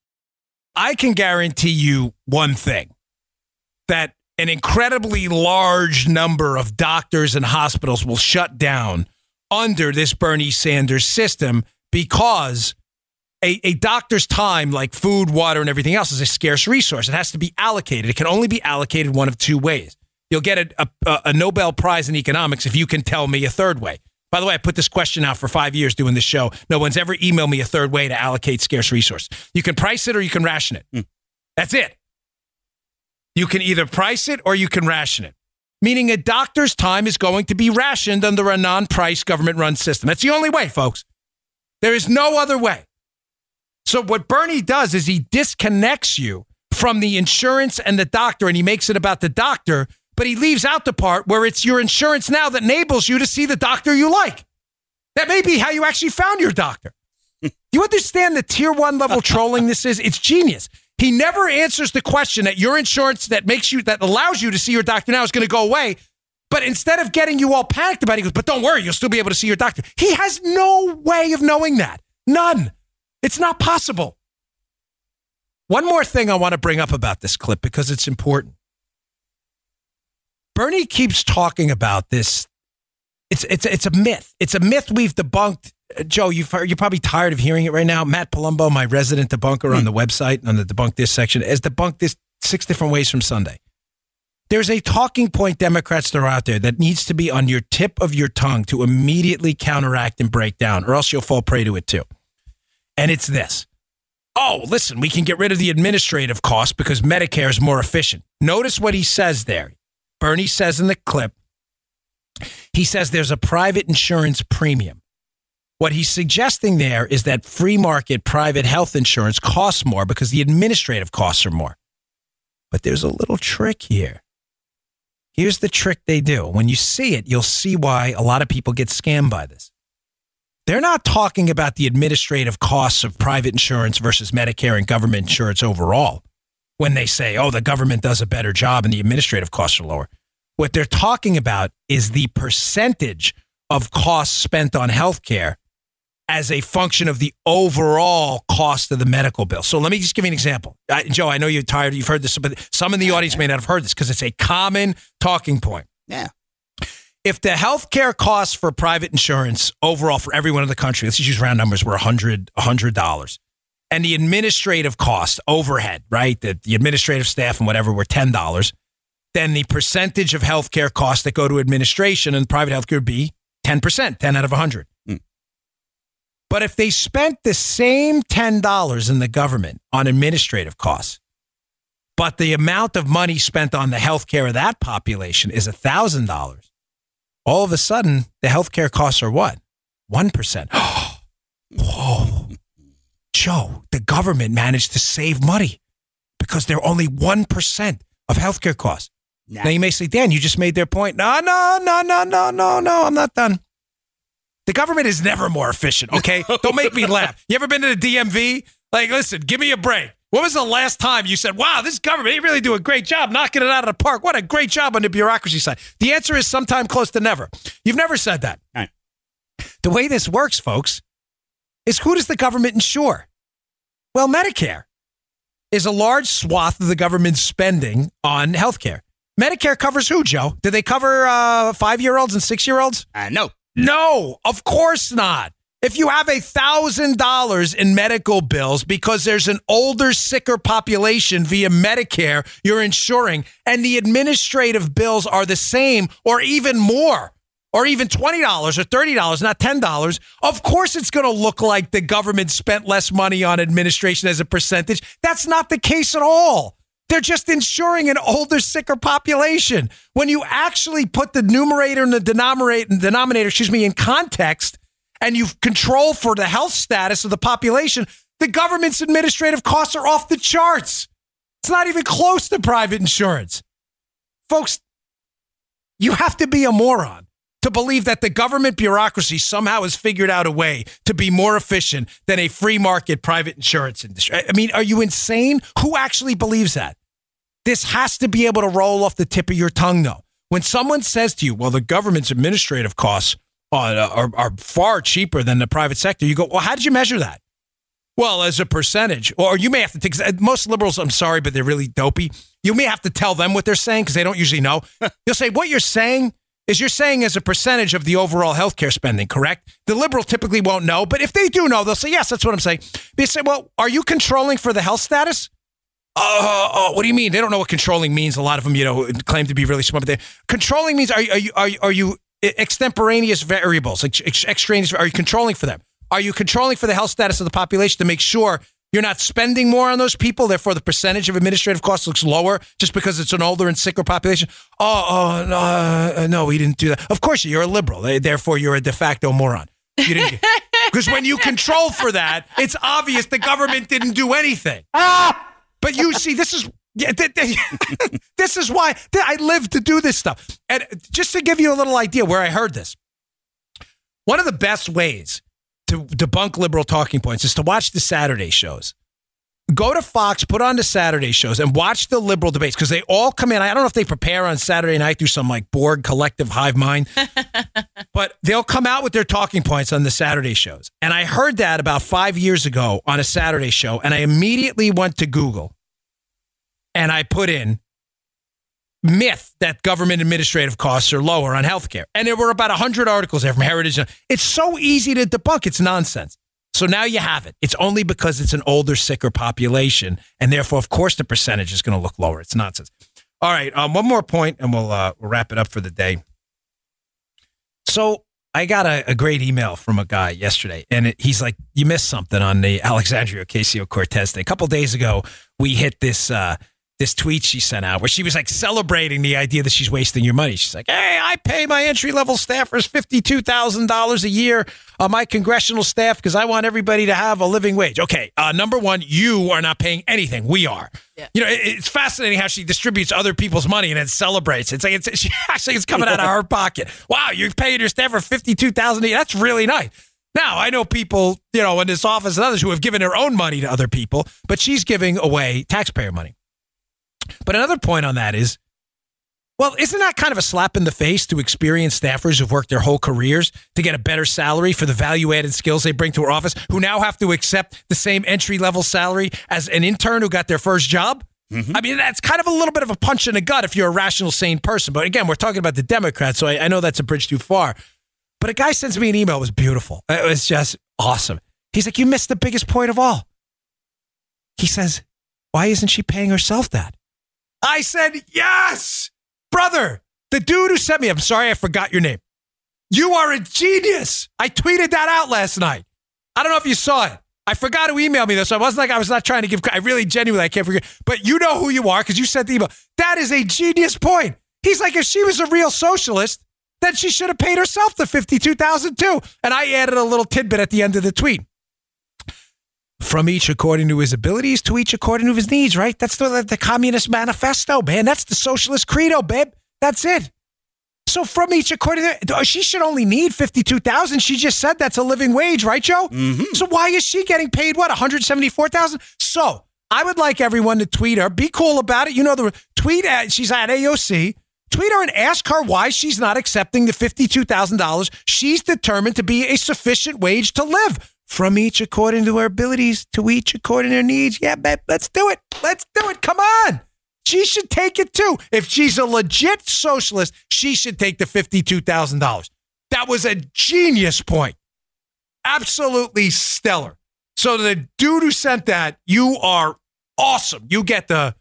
I can guarantee you one thing that an incredibly large number of doctors and hospitals will shut down under this Bernie Sanders system because a, a doctor's time, like food, water, and everything else, is a scarce resource. It has to be allocated. It can only be allocated one of two ways. You'll get a, a, a Nobel Prize in economics if you can tell me a third way. By the way, I put this question out for five years doing this show. No one's ever emailed me a third way to allocate scarce resource. You can price it or you can ration it. Hmm. That's it. You can either price it or you can ration it, meaning a doctor's time is going to be rationed under a non price government run system. That's the only way, folks. There is no other way. So, what Bernie does is he disconnects you from the insurance and the doctor and he makes it about the doctor, but he leaves out the part where it's your insurance now that enables you to see the doctor you like. That may be how you actually found your doctor. Do you understand the tier one level trolling this is? It's genius. He never answers the question that your insurance that makes you, that allows you to see your doctor now is going to go away. But instead of getting you all panicked about it, he goes, but don't worry, you'll still be able to see your doctor. He has no way of knowing that. None. It's not possible. One more thing I want to bring up about this clip because it's important. Bernie keeps talking about this. It's it's it's a myth. It's a myth we've debunked. Joe, you've heard, you're probably tired of hearing it right now. Matt Palumbo, my resident debunker on hmm. the website on the debunk this section, has debunked this six different ways from Sunday. There's a talking point Democrats throw out there that needs to be on your tip of your tongue to immediately counteract and break down, or else you'll fall prey to it too. And it's this. Oh, listen, we can get rid of the administrative costs because Medicare is more efficient. Notice what he says there. Bernie says in the clip, he says there's a private insurance premium. What he's suggesting there is that free market private health insurance costs more because the administrative costs are more. But there's a little trick here. Here's the trick they do. When you see it, you'll see why a lot of people get scammed by this. They're not talking about the administrative costs of private insurance versus Medicare and government insurance overall when they say, oh, the government does a better job and the administrative costs are lower. What they're talking about is the percentage of costs spent on healthcare as a function of the overall cost of the medical bill. So let me just give you an example. Uh, Joe, I know you're tired, you've heard this, but some in the audience may not have heard this because it's a common talking point. Yeah. If the healthcare costs for private insurance overall for everyone in the country, let's just use round numbers, were 100 $100 and the administrative cost overhead, right? The, the administrative staff and whatever were $10, then the percentage of healthcare costs that go to administration and private healthcare would be 10%, 10 out of 100. But if they spent the same $10 in the government on administrative costs, but the amount of money spent on the healthcare of that population is $1,000, all of a sudden the healthcare costs are what? 1%. Whoa. Joe, the government managed to save money because they're only 1% of healthcare costs. Nah. Now you may say, Dan, you just made their point. No, no, no, no, no, no, no, I'm not done. The government is never more efficient, okay? Don't make me laugh. You ever been to the DMV? Like, listen, give me a break. When was the last time you said, wow, this government, they really do a great job knocking it out of the park? What a great job on the bureaucracy side. The answer is sometime close to never. You've never said that. Right. The way this works, folks, is who does the government insure? Well, Medicare is a large swath of the government's spending on healthcare. Medicare covers who, Joe? Do they cover uh, five year olds and six year olds? Uh, no. No, of course not. If you have a thousand dollars in medical bills because there's an older, sicker population via Medicare you're insuring, and the administrative bills are the same or even more, or even $20 or $30, not $10, of course it's going to look like the government spent less money on administration as a percentage. That's not the case at all. They're just insuring an older, sicker population. When you actually put the numerator and the denominator, denominator, excuse me, in context, and you control for the health status of the population, the government's administrative costs are off the charts. It's not even close to private insurance. Folks, you have to be a moron to believe that the government bureaucracy somehow has figured out a way to be more efficient than a free market private insurance industry. I mean, are you insane? Who actually believes that? This has to be able to roll off the tip of your tongue, though. When someone says to you, well, the government's administrative costs are, are, are far cheaper than the private sector, you go, well, how did you measure that? Well, as a percentage, or you may have to take uh, most liberals. I'm sorry, but they're really dopey. You may have to tell them what they're saying because they don't usually know. You'll say what you're saying is you're saying as a percentage of the overall healthcare spending, correct? The liberal typically won't know, but if they do know, they'll say yes. That's what I'm saying. They say, well, are you controlling for the health status? Uh, uh, what do you mean? They don't know what controlling means. A lot of them, you know, claim to be really smart. But they, controlling means are, are you are you, are you extemporaneous variables, ex- extraneous? Are you controlling for them? Are you controlling for the health status of the population to make sure you're not spending more on those people? Therefore, the percentage of administrative costs looks lower just because it's an older and sicker population. Oh, oh no, uh, no, we didn't do that. Of course, you're a liberal. Therefore, you're a de facto moron. Because when you control for that, it's obvious the government didn't do anything. But you see, this is yeah, th- th- this is why th- I live to do this stuff. And just to give you a little idea where I heard this, one of the best ways to debunk liberal talking points is to watch the Saturday shows. Go to Fox, put on the Saturday shows, and watch the liberal debates because they all come in. I don't know if they prepare on Saturday night through some like Borg collective hive mind, but they'll come out with their talking points on the Saturday shows. And I heard that about five years ago on a Saturday show, and I immediately went to Google and I put in myth that government administrative costs are lower on healthcare. And there were about 100 articles there from Heritage. It's so easy to debunk. It's nonsense. So now you have it. It's only because it's an older, sicker population. And therefore, of course, the percentage is going to look lower. It's nonsense. All right. Um, one more point and we'll, uh, we'll wrap it up for the day. So I got a, a great email from a guy yesterday, and it, he's like, "You missed something on the Alexandria Ocasio Cortez thing. A couple days ago, we hit this uh, this tweet she sent out where she was like celebrating the idea that she's wasting your money. She's like, "Hey, I pay my entry level staffers fifty two thousand dollars a year on my congressional staff because I want everybody to have a living wage." Okay, uh, number one, you are not paying anything. We are. Yeah. You know, it, it's fascinating how she distributes other people's money and then celebrates. It's like it's she actually it's coming out of her pocket. Wow, you're paying your staffer $52,000 a year. That's really nice. Now, I know people, you know, in this office and others who have given their own money to other people, but she's giving away taxpayer money. But another point on that is, well, isn't that kind of a slap in the face to experienced staffers who've worked their whole careers to get a better salary for the value added skills they bring to our office, who now have to accept the same entry level salary as an intern who got their first job? Mm-hmm. I mean, that's kind of a little bit of a punch in the gut if you're a rational, sane person. But again, we're talking about the Democrats, so I, I know that's a bridge too far. But a guy sends me an email. It was beautiful. It was just awesome. He's like, You missed the biggest point of all. He says, Why isn't she paying herself that? I said, yes, brother. The dude who sent me, I'm sorry, I forgot your name. You are a genius. I tweeted that out last night. I don't know if you saw it. I forgot to email me though, so I wasn't like I was not trying to give. I really genuinely I can't forget. But you know who you are because you sent the email. That is a genius point. He's like, if she was a real socialist, then she should have paid herself the fifty-two thousand too. And I added a little tidbit at the end of the tweet from each according to his abilities to each according to his needs, right? That's the, the Communist Manifesto, man. That's the Socialist Credo, babe. That's it. So from each according to she should only need fifty two thousand. She just said that's a living wage, right, Joe? Mm-hmm. So why is she getting paid what one hundred seventy four thousand? So I would like everyone to tweet her. Be cool about it. You know the tweet. At, she's at AOC. Tweet her and ask her why she's not accepting the fifty two thousand dollars. She's determined to be a sufficient wage to live from each according to their abilities, to each according to their needs. Yeah, babe, let's do it. Let's do it. Come on. She should take it too. If she's a legit socialist, she should take the $52,000. That was a genius point. Absolutely stellar. So the dude who sent that, you are awesome. You get the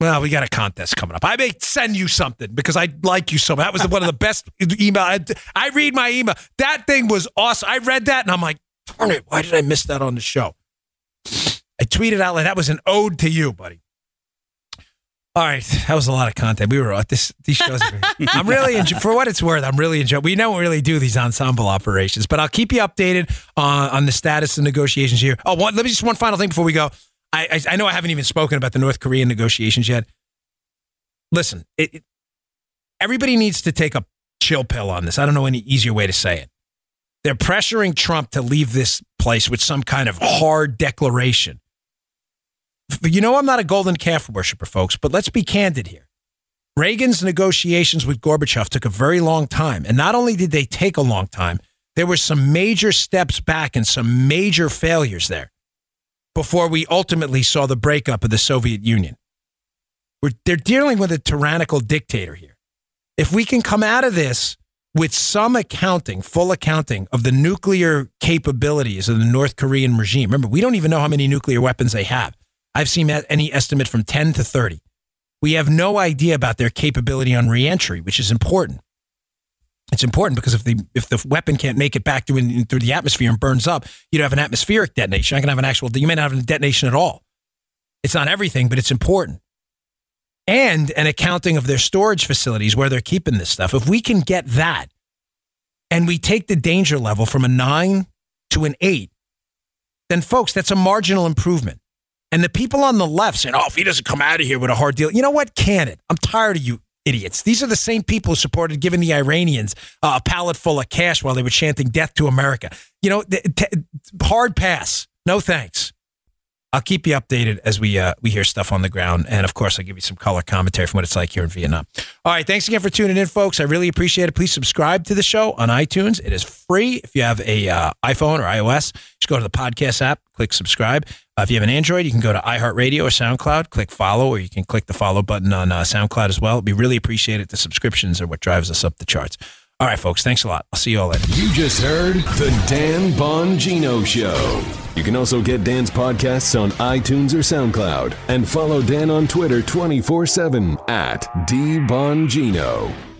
well, we got a contest coming up. I may send you something because I like you so much. That was one of the best email. I, I read my email. That thing was awesome. I read that and I'm like, Darn it, why did I miss that on the show? I tweeted out like that was an ode to you, buddy. All right, that was a lot of content. We were at uh, this these shows. I'm really enjoy, for what it's worth. I'm really enjoying. We don't really do these ensemble operations, but I'll keep you updated on on the status of negotiations here. Oh, one, let me just one final thing before we go. I I, I know I haven't even spoken about the North Korean negotiations yet. Listen, it, it, everybody needs to take a chill pill on this. I don't know any easier way to say it. They're pressuring Trump to leave this place with some kind of hard declaration. You know, I'm not a golden calf worshiper, folks, but let's be candid here. Reagan's negotiations with Gorbachev took a very long time. And not only did they take a long time, there were some major steps back and some major failures there before we ultimately saw the breakup of the Soviet Union. We're, they're dealing with a tyrannical dictator here. If we can come out of this with some accounting, full accounting of the nuclear capabilities of the North Korean regime, remember, we don't even know how many nuclear weapons they have. I've seen any estimate from 10 to 30. We have no idea about their capability on reentry, which is important. It's important because if the if the weapon can't make it back through through the atmosphere and burns up, you don't have an atmospheric detonation. I can have an actual. You may not have a detonation at all. It's not everything, but it's important. And an accounting of their storage facilities where they're keeping this stuff. If we can get that, and we take the danger level from a nine to an eight, then folks, that's a marginal improvement. And the people on the left saying, oh, if he doesn't come out of here with a hard deal, you know what? Can it? I'm tired of you idiots. These are the same people who supported giving the Iranians uh, a pallet full of cash while they were chanting death to America. You know, t- hard pass. No thanks. I'll keep you updated as we uh, we hear stuff on the ground, and of course, I'll give you some color commentary from what it's like here in Vietnam. All right, thanks again for tuning in, folks. I really appreciate it. Please subscribe to the show on iTunes. It is free. If you have a uh, iPhone or iOS, just go to the podcast app, click subscribe. Uh, if you have an Android, you can go to iHeartRadio or SoundCloud, click follow, or you can click the follow button on uh, SoundCloud as well. We really appreciate it. The subscriptions are what drives us up the charts. All right, folks. Thanks a lot. I'll see you all later. You just heard the Dan Bongino Show. You can also get Dan's podcasts on iTunes or SoundCloud and follow Dan on Twitter 24 7 at DBongino.